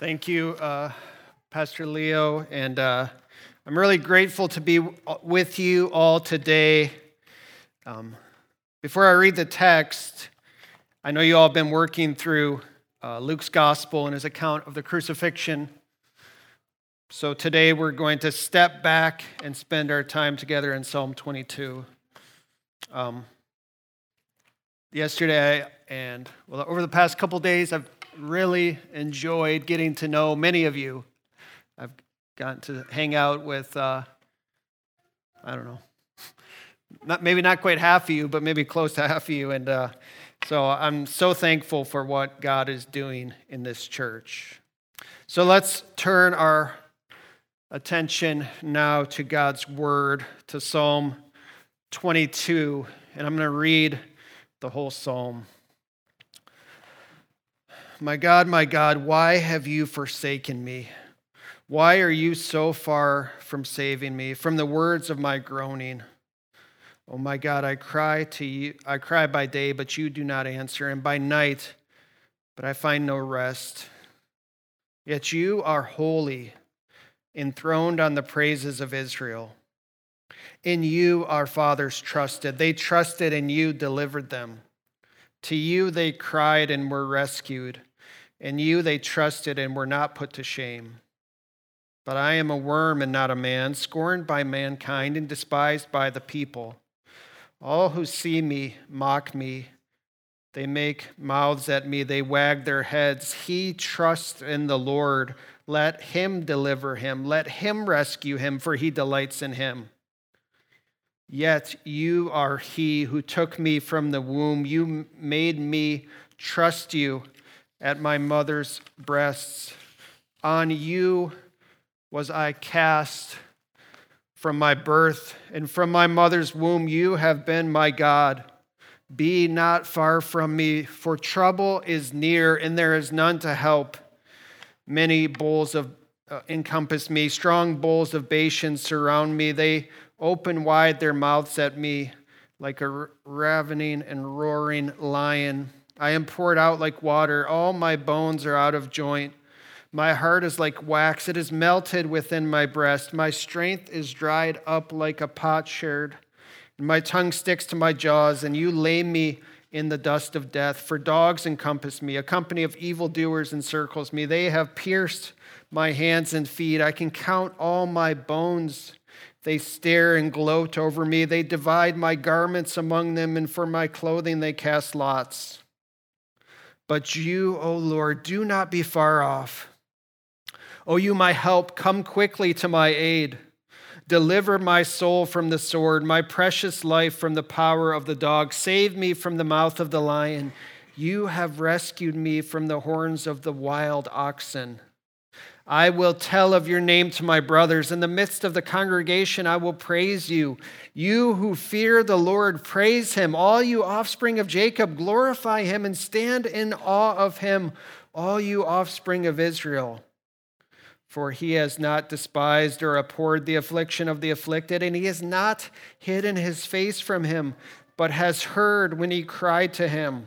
Thank you, uh, Pastor Leo. And uh, I'm really grateful to be with you all today. Um, before I read the text, I know you all have been working through uh, Luke's gospel and his account of the crucifixion. So today we're going to step back and spend our time together in Psalm 22. Um, yesterday and well, over the past couple days, I've really enjoyed getting to know many of you. I've gotten to hang out with, uh, I don't know, not, maybe not quite half of you, but maybe close to half of you. And uh, so I'm so thankful for what God is doing in this church. So let's turn our attention now to God's word, to Psalm 22. And I'm going to read the whole psalm. My God, my God, why have you forsaken me? Why are you so far from saving me, from the words of my groaning? Oh my God, I cry to you, I cry by day, but you do not answer, and by night, but I find no rest. Yet you are holy, enthroned on the praises of Israel. In you our fathers trusted. They trusted and you delivered them. To you they cried and were rescued. In you they trusted and were not put to shame. But I am a worm and not a man, scorned by mankind and despised by the people. All who see me mock me. They make mouths at me, they wag their heads. He trusts in the Lord. Let him deliver him, let him rescue him, for he delights in him. Yet you are he who took me from the womb. You made me trust you at my mother's breasts. On you was I cast from my birth, and from my mother's womb you have been my God. Be not far from me, for trouble is near, and there is none to help. Many bulls of uh, encompass me, strong bulls of Bashan surround me. They open wide their mouths at me like a ravening and roaring lion. I am poured out like water. All my bones are out of joint. My heart is like wax. It is melted within my breast. My strength is dried up like a potsherd. My tongue sticks to my jaws, and you lay me in the dust of death. For dogs encompass me. A company of evildoers encircles me. They have pierced my hands and feet. I can count all my bones. They stare and gloat over me. They divide my garments among them, and for my clothing they cast lots. But you, O Lord, do not be far off. O you, my help, come quickly to my aid. Deliver my soul from the sword, my precious life from the power of the dog. Save me from the mouth of the lion. You have rescued me from the horns of the wild oxen. I will tell of your name to my brothers. In the midst of the congregation, I will praise you. You who fear the Lord, praise him. All you offspring of Jacob, glorify him and stand in awe of him, all you offspring of Israel. For he has not despised or abhorred the affliction of the afflicted, and he has not hidden his face from him, but has heard when he cried to him.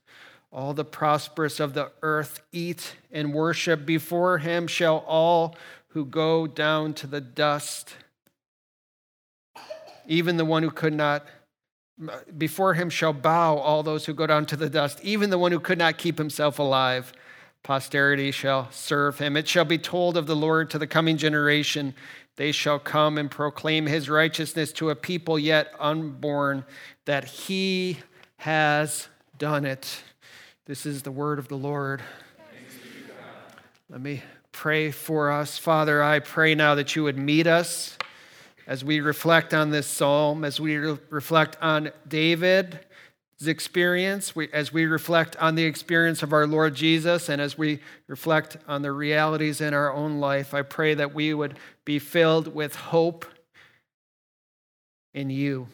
All the prosperous of the earth eat and worship. Before him shall all who go down to the dust, even the one who could not, before him shall bow all those who go down to the dust, even the one who could not keep himself alive. Posterity shall serve him. It shall be told of the Lord to the coming generation. They shall come and proclaim his righteousness to a people yet unborn, that he has done it. This is the word of the Lord. Let me pray for us. Father, I pray now that you would meet us as we reflect on this psalm, as we re- reflect on David's experience, we, as we reflect on the experience of our Lord Jesus, and as we reflect on the realities in our own life, I pray that we would be filled with hope in you.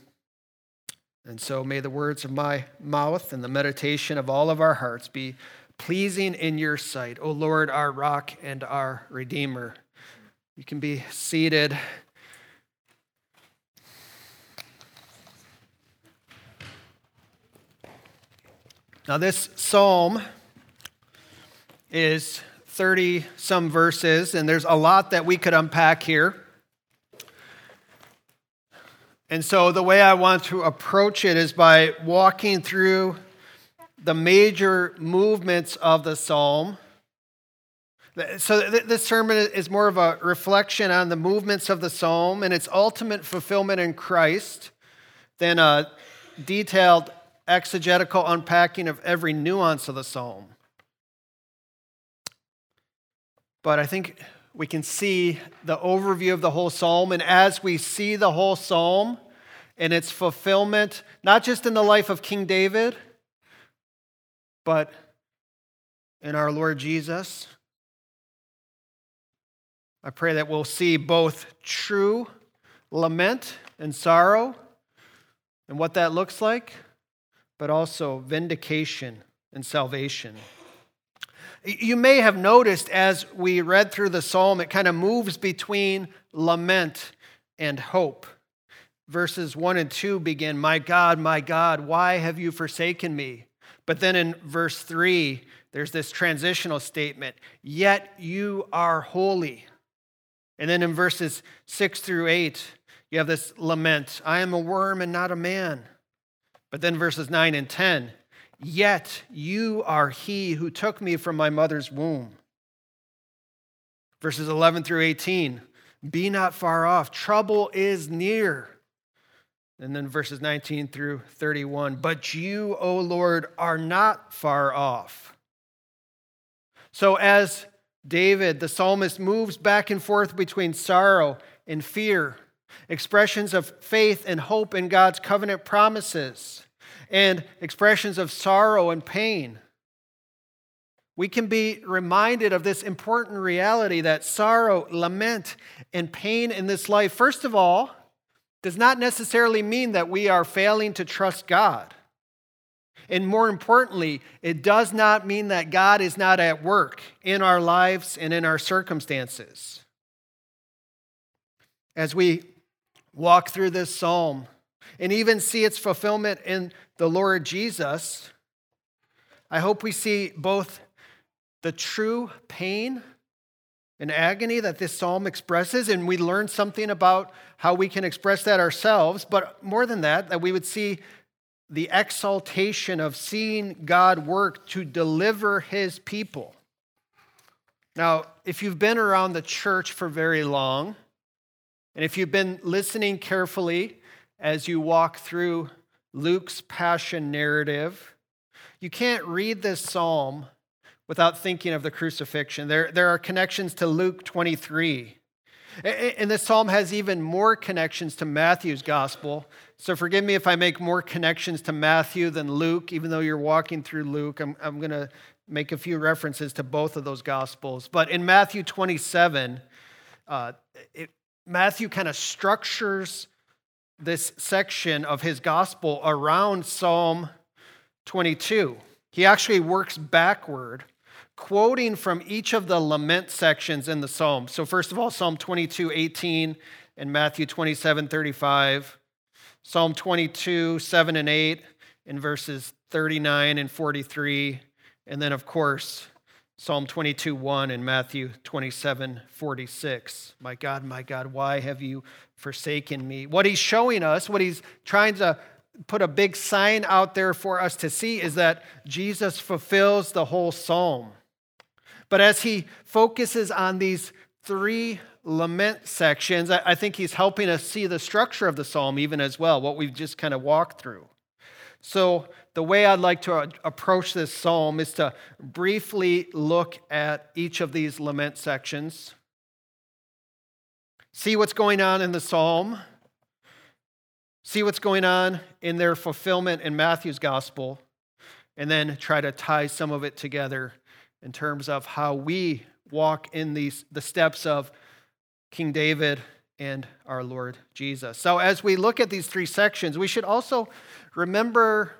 And so may the words of my mouth and the meditation of all of our hearts be pleasing in your sight, O Lord, our rock and our redeemer. You can be seated. Now, this psalm is 30 some verses, and there's a lot that we could unpack here. And so, the way I want to approach it is by walking through the major movements of the psalm. So, this sermon is more of a reflection on the movements of the psalm and its ultimate fulfillment in Christ than a detailed exegetical unpacking of every nuance of the psalm. But I think we can see the overview of the whole psalm. And as we see the whole psalm and its fulfillment, not just in the life of King David, but in our Lord Jesus, I pray that we'll see both true lament and sorrow and what that looks like but also vindication and salvation. You may have noticed as we read through the psalm, it kind of moves between lament and hope. Verses 1 and 2 begin, My God, my God, why have you forsaken me? But then in verse 3, there's this transitional statement, Yet you are holy. And then in verses 6 through 8, you have this lament, I am a worm and not a man. But then verses 9 and 10 Yet you are he who took me from my mother's womb. Verses 11 through 18 Be not far off, trouble is near. And then verses 19 through 31 But you, O Lord, are not far off. So as David, the psalmist, moves back and forth between sorrow and fear, expressions of faith and hope in God's covenant promises, and expressions of sorrow and pain. We can be reminded of this important reality that sorrow, lament, and pain in this life, first of all, does not necessarily mean that we are failing to trust God. And more importantly, it does not mean that God is not at work in our lives and in our circumstances. As we walk through this psalm and even see its fulfillment in the Lord Jesus, I hope we see both the true pain and agony that this psalm expresses, and we learn something about how we can express that ourselves, but more than that, that we would see the exaltation of seeing God work to deliver his people. Now, if you've been around the church for very long, and if you've been listening carefully as you walk through Luke's passion narrative, you can't read this psalm without thinking of the crucifixion. There, there are connections to Luke 23. And this psalm has even more connections to Matthew's gospel. So forgive me if I make more connections to Matthew than Luke, even though you're walking through Luke. I'm, I'm going to make a few references to both of those gospels. But in Matthew 27, uh, it, Matthew kind of structures this section of his gospel around Psalm 22. He actually works backward, quoting from each of the lament sections in the psalm. So, first of all, Psalm 22, 18, and Matthew 27, 35. Psalm 22, 7 and 8, in verses 39 and 43. And then, of course, Psalm 22, 1 and Matthew 27, 46. My God, my God, why have you forsaken me? What he's showing us, what he's trying to put a big sign out there for us to see is that Jesus fulfills the whole psalm. But as he focuses on these three lament sections, I think he's helping us see the structure of the psalm even as well, what we've just kind of walked through. So, the way I'd like to uh, approach this psalm is to briefly look at each of these lament sections, see what's going on in the psalm, see what's going on in their fulfillment in Matthew's gospel, and then try to tie some of it together in terms of how we walk in these the steps of King David and our Lord Jesus. So as we look at these three sections, we should also remember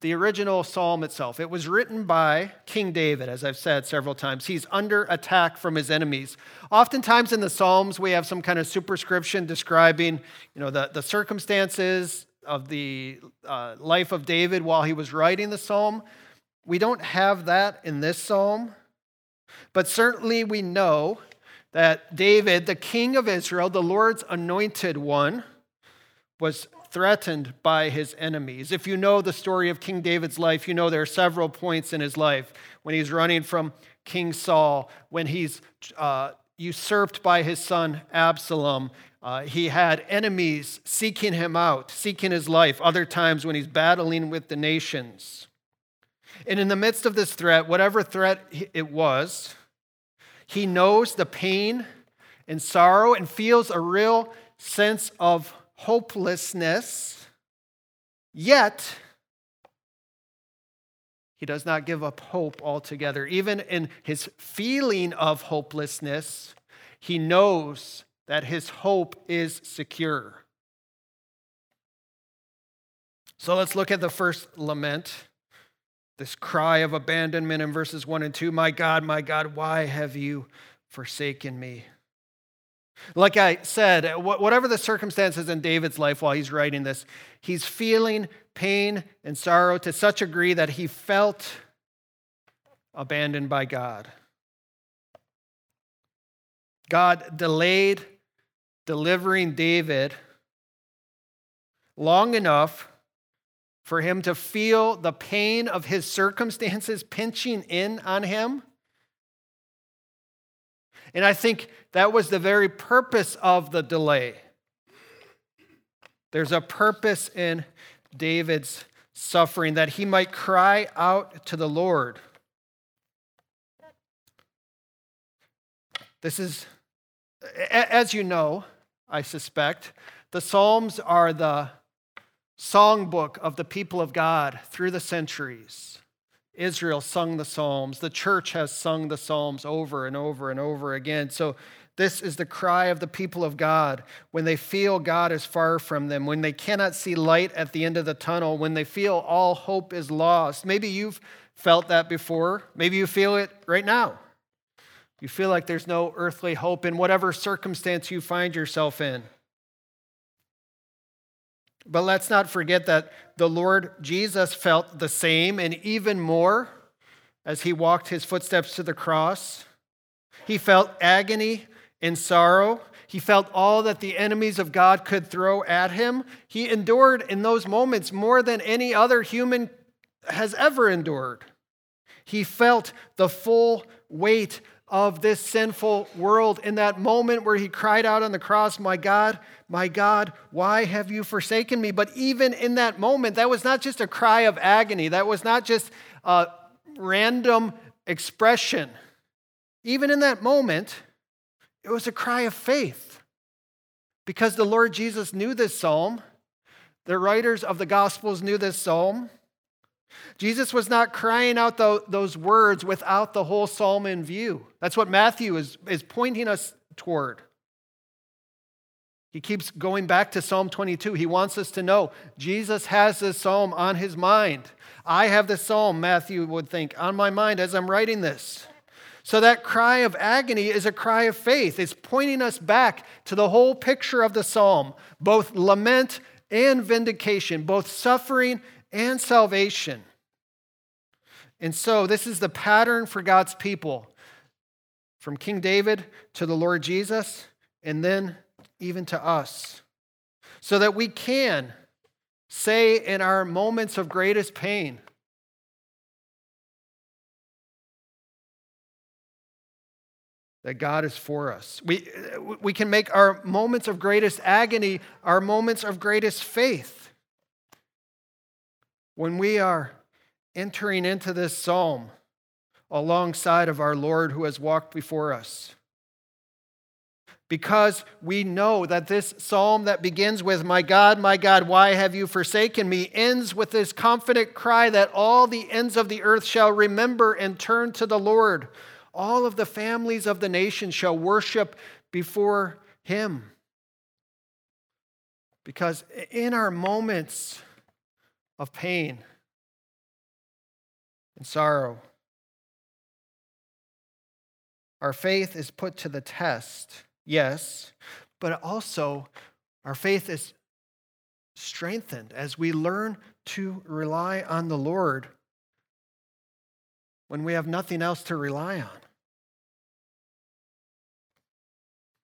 the original psalm itself. It was written by King David, as I've said several times. He's under attack from his enemies. Oftentimes in the Psalms, we have some kind of superscription describing you know, the, the circumstances of the uh, life of David while he was writing the psalm. We don't have that in this psalm, but certainly we know that David, the king of Israel, the Lord's anointed one, was threatened by his enemies. If you know the story of King David's life, you know there are several points in his life when he's running from King Saul, when he's uh, usurped by his son Absalom. Uh, he had enemies seeking him out, seeking his life, other times when he's battling with the nations. And in the midst of this threat, whatever threat it was, he knows the pain and sorrow and feels a real sense of hopelessness, yet he does not give up hope altogether. Even in his feeling of hopelessness, he knows that his hope is secure. So let's look at the first lament, this cry of abandonment in verses 1 and 2. My God, my God, why have you forsaken me? Like I said, whatever the circumstances in David's life while he's writing this, he's feeling pain and sorrow to such a degree that he felt abandoned by God. God delayed delivering David long enough for him to feel the pain of his circumstances pinching in on him and I think that was the very purpose of the delay. There's a purpose in David's suffering that he might cry out to the Lord. This is, as you know, I suspect, the Psalms are the songbook of the people of God through the centuries. Israel sung the Psalms. The church has sung the Psalms over and over and over again. So, this is the cry of the people of God when they feel God is far from them, when they cannot see light at the end of the tunnel, when they feel all hope is lost. Maybe you've felt that before. Maybe you feel it right now. You feel like there's no earthly hope in whatever circumstance you find yourself in. But let's not forget that the Lord Jesus felt the same and even more as he walked his footsteps to the cross. He felt agony and sorrow. He felt all that the enemies of God could throw at him. He endured in those moments more than any other human has ever endured. He felt the full weight of this sinful world in that moment where he cried out on the cross, My God, my God, why have you forsaken me? But even in that moment, that was not just a cry of agony, that was not just a random expression. Even in that moment, it was a cry of faith because the Lord Jesus knew this psalm. The writers of the Gospels knew this psalm. Jesus was not crying out those words without the whole psalm in view. That's what Matthew is, is pointing us toward. He keeps going back to Psalm 22. He wants us to know Jesus has this psalm on his mind. I have this psalm, Matthew would think, on my mind as I'm writing this. So that cry of agony is a cry of faith. It's pointing us back to the whole picture of the psalm, both lament and vindication, both suffering and salvation. And so, this is the pattern for God's people from King David to the Lord Jesus, and then even to us, so that we can say in our moments of greatest pain, that God is for us. We, we can make our moments of greatest agony our moments of greatest faith. When we are entering into this psalm alongside of our Lord who has walked before us. because we know that this psalm that begins with, My God, my God, why have you forsaken me, ends with this confident cry that all the ends of the earth shall remember and turn to the Lord. All of the families of the nation shall worship before him. Because in our moments of pain and sorrow, our faith is put to the test yes, but also our faith is strengthened as we learn to rely on the Lord when we have nothing else to rely on.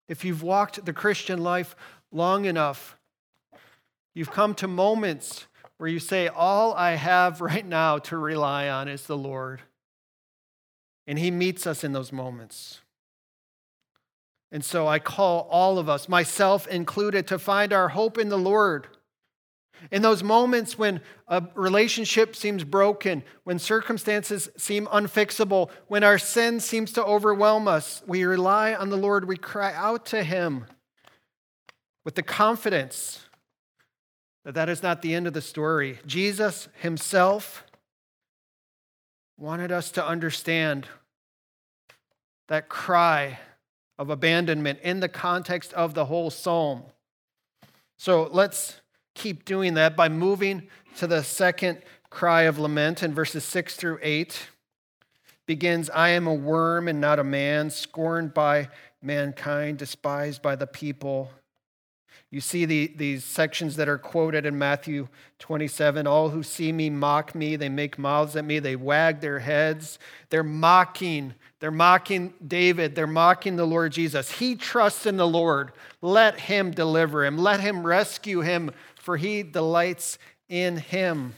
If you've walked the Christian life long enough, you've come to moments where you say, All I have right now to rely on is the Lord. And He meets us in those moments. And so I call all of us, myself included, to find our hope in the Lord. In those moments when a relationship seems broken, when circumstances seem unfixable, when our sin seems to overwhelm us, we rely on the Lord. We cry out to Him with the confidence that that is not the end of the story. Jesus Himself wanted us to understand that cry of abandonment in the context of the whole psalm. So let's keep doing that by moving to the second cry of lament in verses 6 through 8. Begins, I am a worm and not a man, scorned by mankind, despised by the people. You see the, these sections that are quoted in Matthew 27. All who see me mock me. They make mouths at me. They wag their heads. They're mocking they're mocking David. They're mocking the Lord Jesus. He trusts in the Lord. Let him deliver him. Let him rescue him, for he delights in him.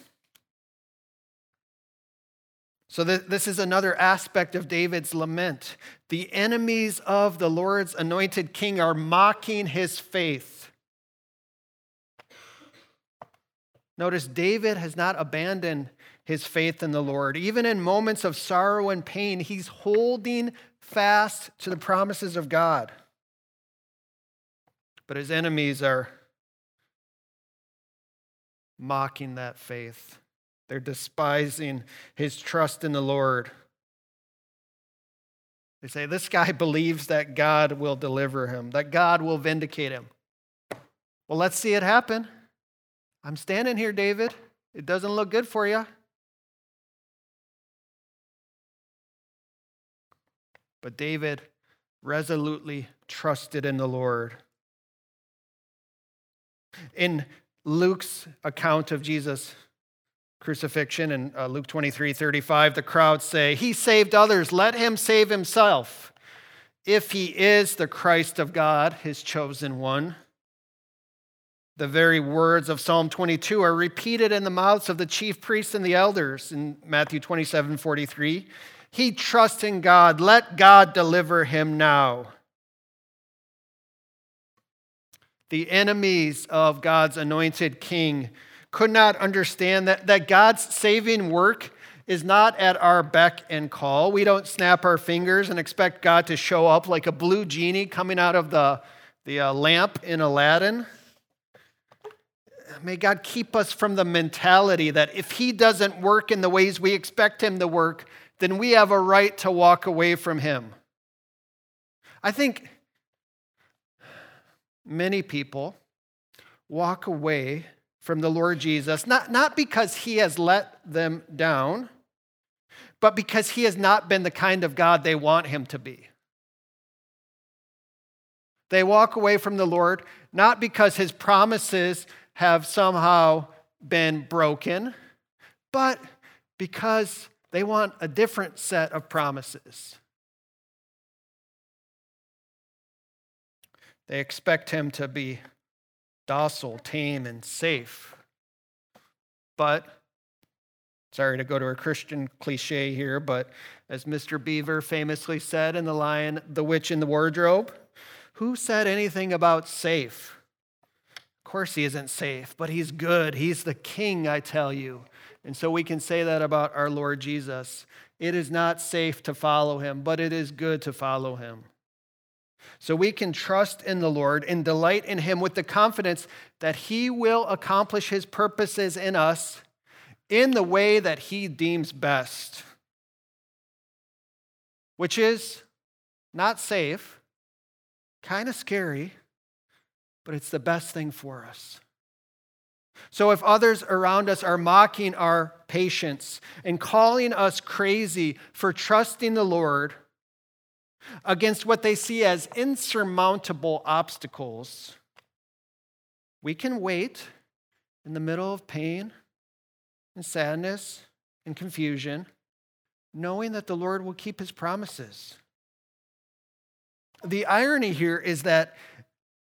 So, this is another aspect of David's lament. The enemies of the Lord's anointed king are mocking his faith. Notice David has not abandoned his faith in the Lord. Even in moments of sorrow and pain, he's holding fast to the promises of God. But his enemies are mocking that faith. They're despising his trust in the Lord. They say, This guy believes that God will deliver him, that God will vindicate him. Well, let's see it happen. I'm standing here, David. It doesn't look good for you. But David resolutely trusted in the Lord. In Luke's account of Jesus' crucifixion in uh, Luke 23 35, the crowd say, He saved others, let him save himself. If he is the Christ of God, his chosen one. The very words of Psalm 22 are repeated in the mouths of the chief priests and the elders in Matthew 27 43. He trusts in God. Let God deliver him now. The enemies of God's anointed king could not understand that, that God's saving work is not at our beck and call. We don't snap our fingers and expect God to show up like a blue genie coming out of the, the uh, lamp in Aladdin. May God keep us from the mentality that if He doesn't work in the ways we expect Him to work, then we have a right to walk away from him. I think many people walk away from the Lord Jesus, not, not because he has let them down, but because he has not been the kind of God they want him to be. They walk away from the Lord not because his promises have somehow been broken, but because they want a different set of promises. They expect him to be docile, tame, and safe. But, sorry to go to a Christian cliche here, but as Mr. Beaver famously said in The Lion, the Witch in the Wardrobe, who said anything about safe? Course, he isn't safe, but he's good. He's the king, I tell you. And so we can say that about our Lord Jesus. It is not safe to follow him, but it is good to follow him. So we can trust in the Lord and delight in Him with the confidence that He will accomplish His purposes in us in the way that He deems best, which is not safe, kind of scary, but it's the best thing for us. So if others around us are mocking our patience and calling us crazy for trusting the Lord, against what they see as insurmountable obstacles, we can wait in the middle of pain and sadness and confusion, knowing that the Lord will keep his promises. The irony here is that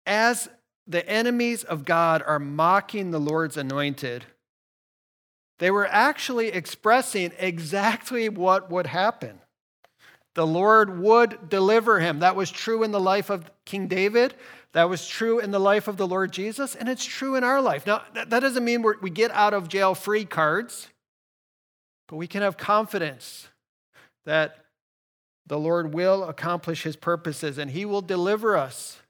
as the enemies of God are mocking the Lord's anointed, they were actually expressing exactly what would happen. The Lord would deliver him. That was true in the life of King David. That was true in the life of the Lord Jesus, and it's true in our life. Now, that doesn't mean we get out of jail free cards, but we can have confidence that the Lord will accomplish his purposes and he will deliver us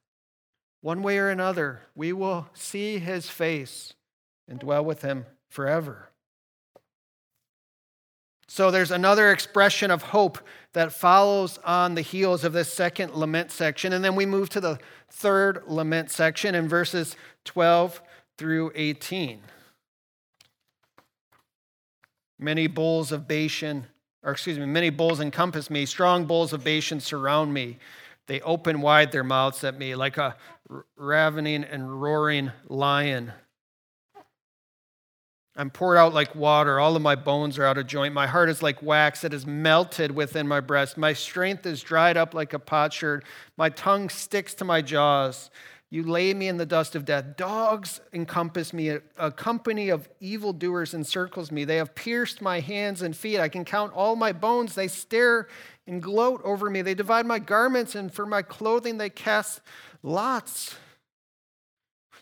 one way or another. We will see his face and dwell with him forever. So there's another expression of hope that follows on the heels of this second lament section. And then we move to the third lament section in verses 12 through 18. Many bulls of Bashan, or excuse me, many bulls encompass me, strong bulls of Bashan surround me. They open wide their mouths at me like a ravening and roaring lion. I'm poured out like water. All of my bones are out of joint. My heart is like wax. It is melted within my breast. My strength is dried up like a potsherd. My tongue sticks to my jaws. You lay me in the dust of death. Dogs encompass me. A company of evildoers encircles me. They have pierced my hands and feet. I can count all my bones. They stare and gloat over me. They divide my garments, and for my clothing they cast lots.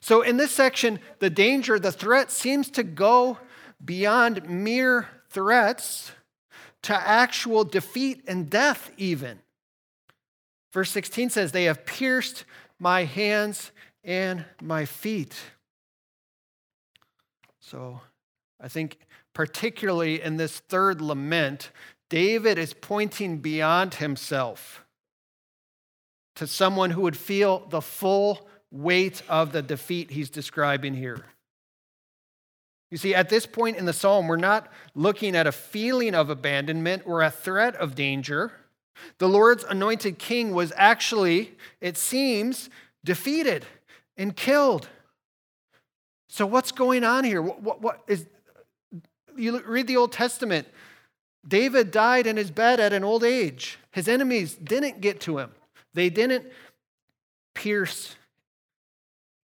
So, in this section, the danger, the threat seems to go beyond mere threats to actual defeat and death, even. Verse 16 says, They have pierced my hands and my feet. So, I think particularly in this third lament, David is pointing beyond himself to someone who would feel the full weight of the defeat he's describing here. You see, at this point in the psalm, we're not looking at a feeling of abandonment or a threat of danger. The Lord's anointed king was actually, it seems, defeated and killed. So, what's going on here? What, what, what is, you read the Old Testament, David died in his bed at an old age. His enemies didn't get to him, they didn't pierce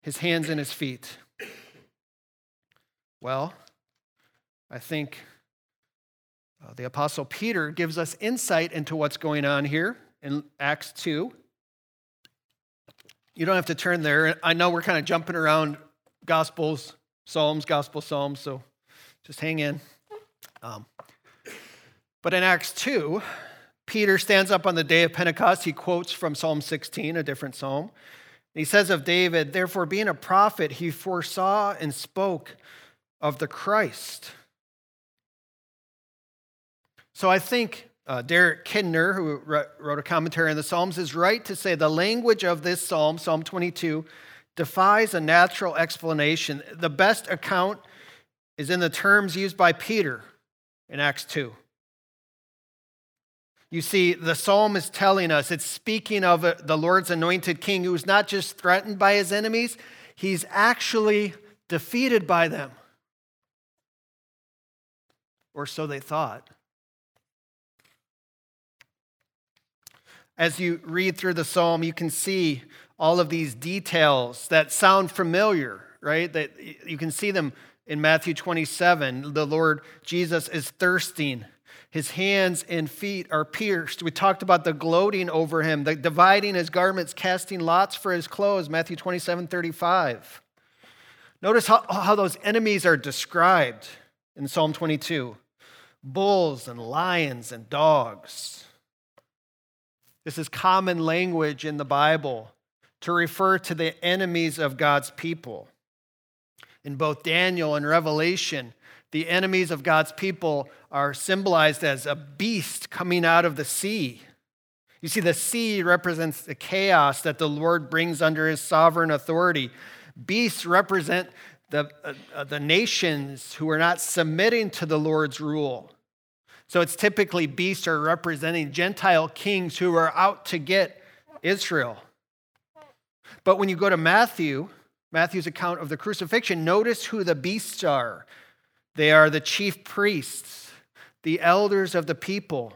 his hands and his feet? Well, I think uh, the Apostle Peter gives us insight into what's going on here in Acts 2. You don't have to turn there. I know we're kind of jumping around Gospels, Psalms, Gospel, Psalms, so just hang in. Um, but in Acts 2, Peter stands up on the day of Pentecost. He quotes from Psalm 16, a different psalm. He says of David, therefore, being a prophet, he foresaw and spoke of the Christ. So I think uh, Derek Kidner, who wrote a commentary on the Psalms, is right to say the language of this psalm, Psalm 22, defies a natural explanation. The best account is in the terms used by Peter in Acts 2. You see, the psalm is telling us, it's speaking of uh, the Lord's anointed king who's not just threatened by his enemies, he's actually defeated by them. Or so they thought. As you read through the psalm, you can see all of these details that sound familiar, right? That you can see them in Matthew 27. The Lord Jesus is thirsting his hands and feet are pierced. We talked about the gloating over him, the dividing his garments, casting lots for his clothes, Matthew 27 35. Notice how, how those enemies are described in Psalm 22 bulls and lions and dogs. This is common language in the Bible to refer to the enemies of God's people. In both Daniel and Revelation, the enemies of God's people are symbolized as a beast coming out of the sea. You see, the sea represents the chaos that the Lord brings under his sovereign authority. Beasts represent the, uh, uh, the nations who are not submitting to the Lord's rule. So it's typically beasts are representing Gentile kings who are out to get Israel. But when you go to Matthew, Matthew's account of the crucifixion, notice who the beasts are. They are the chief priests, the elders of the people.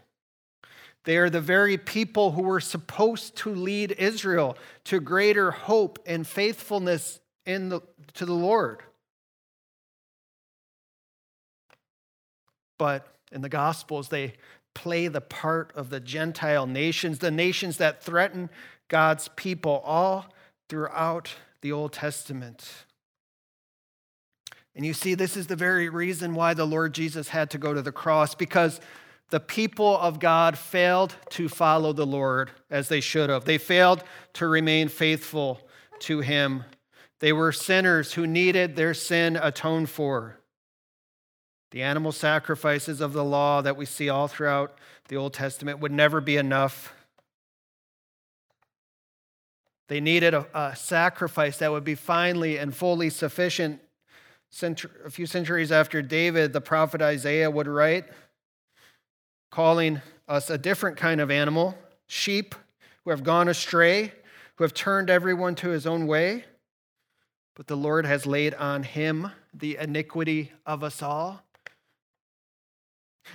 They are the very people who were supposed to lead Israel to greater hope and faithfulness in the, to the Lord. But in the Gospels, they play the part of the Gentile nations, the nations that threaten God's people all throughout the Old Testament. And you see, this is the very reason why the Lord Jesus had to go to the cross, because the people of God failed to follow the Lord as they should have. They failed to remain faithful to Him. They were sinners who needed their sin atoned for. The animal sacrifices of the law that we see all throughout the Old Testament would never be enough. They needed a, a sacrifice that would be finally and fully sufficient. a few centuries after David, the prophet Isaiah would write, calling us a different kind of animal sheep who have gone astray, who have turned everyone to his own way. But the Lord has laid on him the iniquity of us all.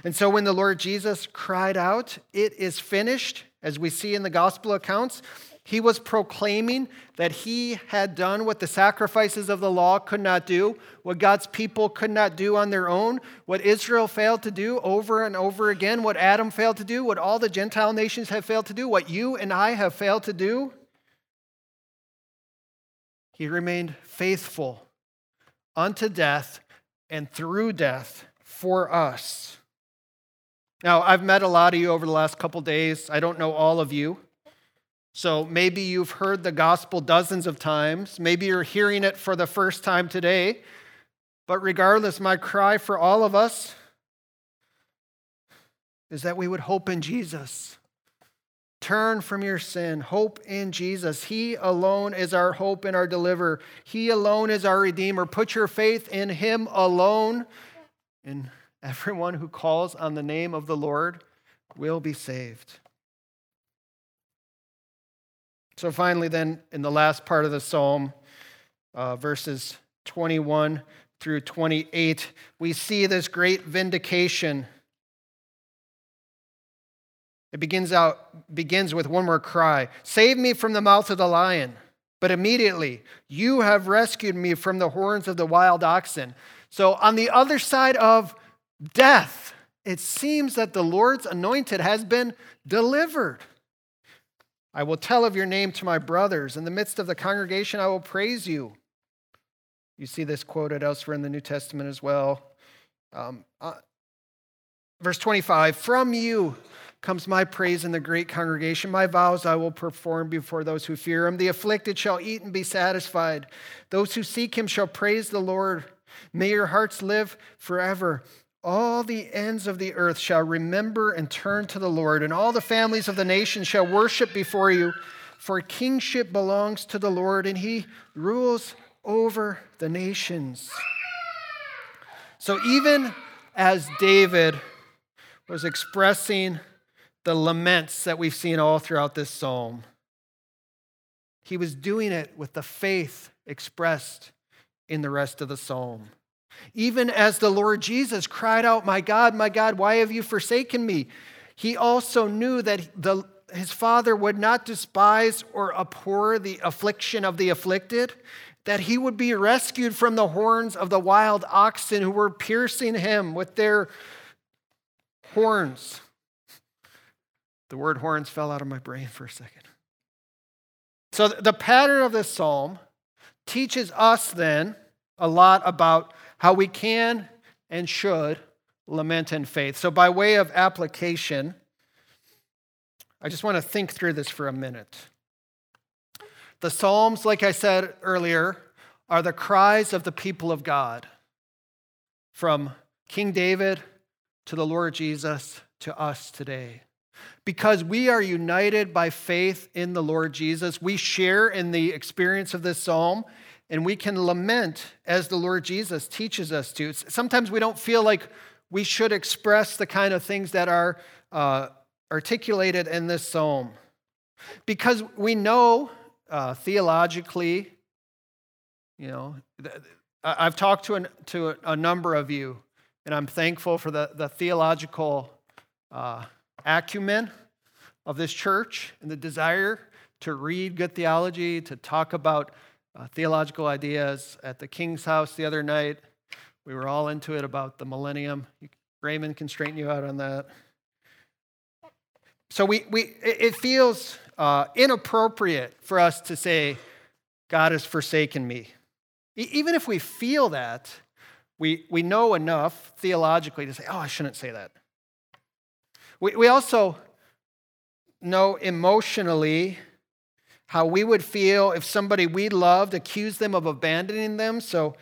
And so when the Lord Jesus cried out, It is finished, as we see in the gospel accounts, he was proclaiming that he had done what the sacrifices of the law could not do, what God's people could not do on their own, what Israel failed to do over and over again, what Adam failed to do, what all the Gentile nations have failed to do, what you and I have failed to do. He remained faithful unto death and through death for us. Now, I've met a lot of you over the last couple days. I don't know all of you. So maybe you've heard the gospel dozens of times. Maybe you're hearing it for the first time today. But regardless, my cry for all of us is that we would hope in Jesus. Turn from your sin. Hope in Jesus. He alone is our hope and our deliverer. He alone is our Redeemer. Put your faith in Him alone. And Everyone who calls on the name of the Lord will be saved. So, finally, then, in the last part of the psalm, uh, verses 21 through 28, we see this great vindication. It begins out begins with one more cry, "Save me from the mouth of the lion." But immediately, "You have rescued me from the horns of the wild oxen." So on the other side of death, it seems that the Lord's anointed has been delivered. I will tell of your name to my brothers. In the midst of the congregation, I will praise you. You see this quoted elsewhere in the New Testament as well. Um, uh, verse 25 From you comes my praise in the great congregation. My vows I will perform before those who fear him. The afflicted shall eat and be satisfied. Those who seek him shall praise the Lord. May your hearts live forever. All the ends of the earth shall remember and turn to the Lord, and all the families of the nations shall worship before you. For kingship belongs to the Lord, and he rules over the nations. So, even as David was expressing the laments that we've seen all throughout this psalm, he was doing it with the faith expressed in the rest of the psalm. Even as the Lord Jesus cried out, My God, my God, why have you forsaken me? He also knew that the, his Father would not despise or abhor the affliction of the afflicted, that he would be rescued from the horns of the wild oxen who were piercing him with their horns. The word horns fell out of my brain for a second. So, the pattern of this psalm teaches us then a lot about how we can and should lament in faith. So, by way of application, I just want to think through this for a minute. The Psalms, like I said earlier, are the cries of the people of God from King David to the Lord Jesus to us today. Because we are united by faith in the Lord Jesus, we share in the experience of this psalm and we can lament as the Lord Jesus teaches us to. Sometimes we don't feel like we should express the kind of things that are uh, articulated in this psalm because we know uh, theologically, you know, I've talked to, an, to a number of you, and I'm thankful for the, the theological uh, acumen of this church and the desire to read good theology, to talk about uh, theological ideas. At the King's house the other night, we were all into it about the millennium. Raymond can straighten you out on that. So we, we, it feels uh, inappropriate for us to say, God has forsaken me. Even if we feel that, we, we know enough theologically to say, oh, I shouldn't say that. We, we also know emotionally how we would feel if somebody we loved accused them of abandoning them. So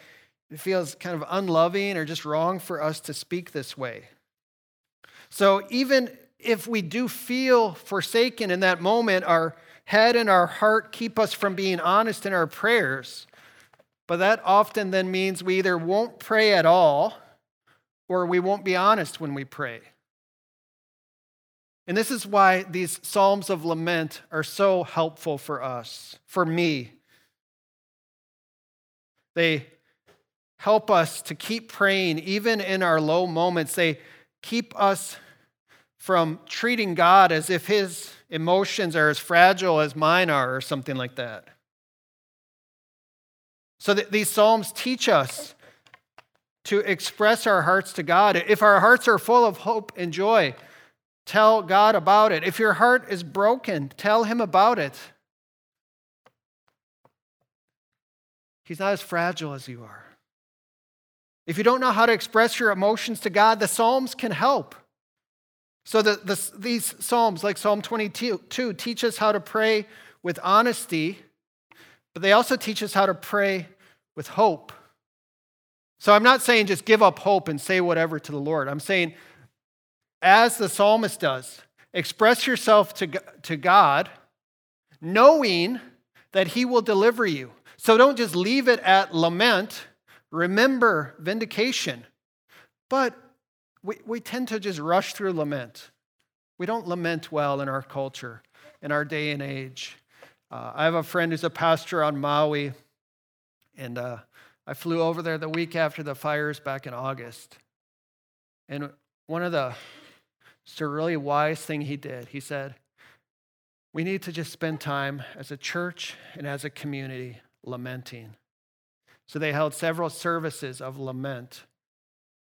it feels kind of unloving or just wrong for us to speak this way. So even if we do feel forsaken in that moment, our head and our heart keep us from being honest in our prayers. But that often then means we either won't pray at all or we won't be honest when we pray. And this is why these Psalms of Lament are so helpful for us, for me. They help us to keep praying even in our low moments. They keep us from treating God as if his emotions are as fragile as mine are, or something like that. So th- these Psalms teach us to express our hearts to God. If our hearts are full of hope and joy, tell God about it. If your heart is broken, tell Him about it. He's not as fragile as you are. If you don't know how to express your emotions to God, the Psalms can help. So the, the, these Psalms, like Psalm 22, teach us how to pray with honesty, but they also teach us how to pray with hope. So I'm not saying just give up hope and say whatever to the Lord. I'm saying, as the psalmist does, express yourself to, to God, knowing that He will deliver you. So don't just leave it at lament. Remember vindication. But we, we tend to just rush through lament. We don't lament well in our culture, in our day and age. Uh, I have a friend who's a pastor on Maui, and uh, I flew over there the week after the fires back in August. And one of the it's a really wise thing he did. He said, We need to just spend time as a church and as a community lamenting. So they held several services of lament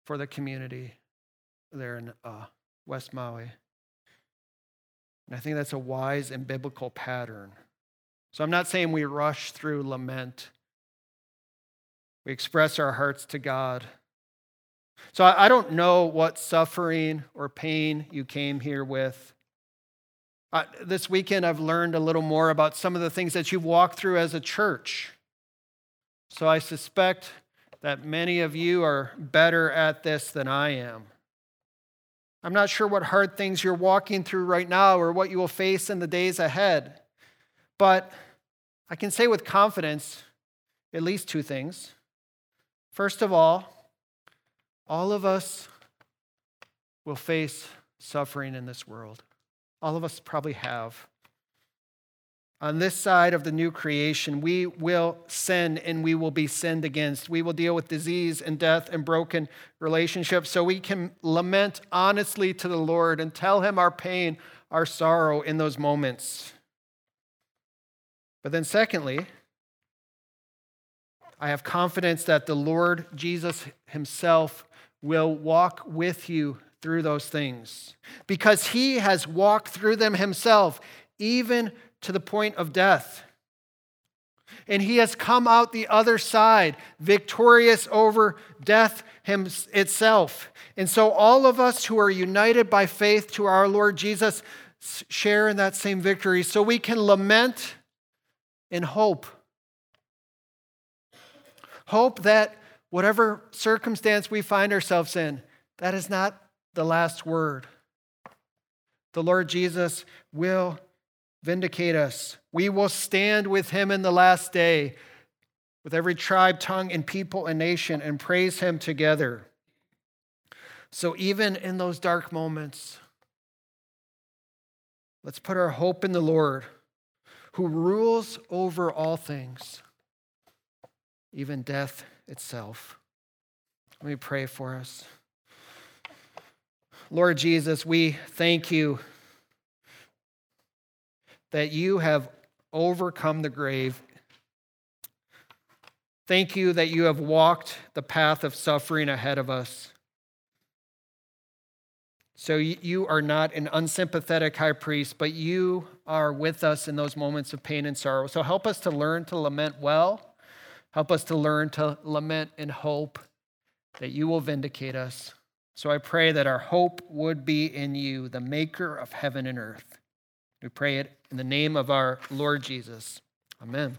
for the community there in uh, West Maui. And I think that's a wise and biblical pattern. So I'm not saying we rush through lament. We express our hearts to God. So I don't know what suffering or pain you came here with. This weekend, I've learned a little more about some of the things that you've walked through as a church. So I suspect that many of you are better at this than I am. I'm not sure what hard things you're walking through right now or what you will face in the days ahead. But I can say with confidence at least two things. First of all, all of us will face suffering in this world. All of us probably have on this side of the new creation, we will sin and we will be sinned against. We will deal with disease and death and broken relationships so we can lament honestly to the Lord and tell Him our pain, our sorrow in those moments. But then, secondly, I have confidence that the Lord Jesus Himself will walk with you through those things because He has walked through them Himself, even to the point of death. And he has come out the other side, victorious over death itself. And so, all of us who are united by faith to our Lord Jesus share in that same victory so we can lament in hope. Hope that whatever circumstance we find ourselves in, that is not the last word. The Lord Jesus will vindicate us. We will stand with him in the last day, with every tribe, tongue, and people and nation, and praise him together. So, even in those dark moments, let's put our hope in the Lord, who rules over all things, even death itself. Let me pray for us. Lord Jesus, we thank you that you have overcome the grave. Thank you that you have walked the path of suffering ahead of us. So you are not an unsympathetic high priest, but you are with us in those moments of pain and sorrow. So help us to learn to lament well. Help us to learn to lament and hope that you will vindicate us. So I pray that our hope would be in you, the maker of heaven and earth. We pray it in the name of our Lord Jesus. Amen.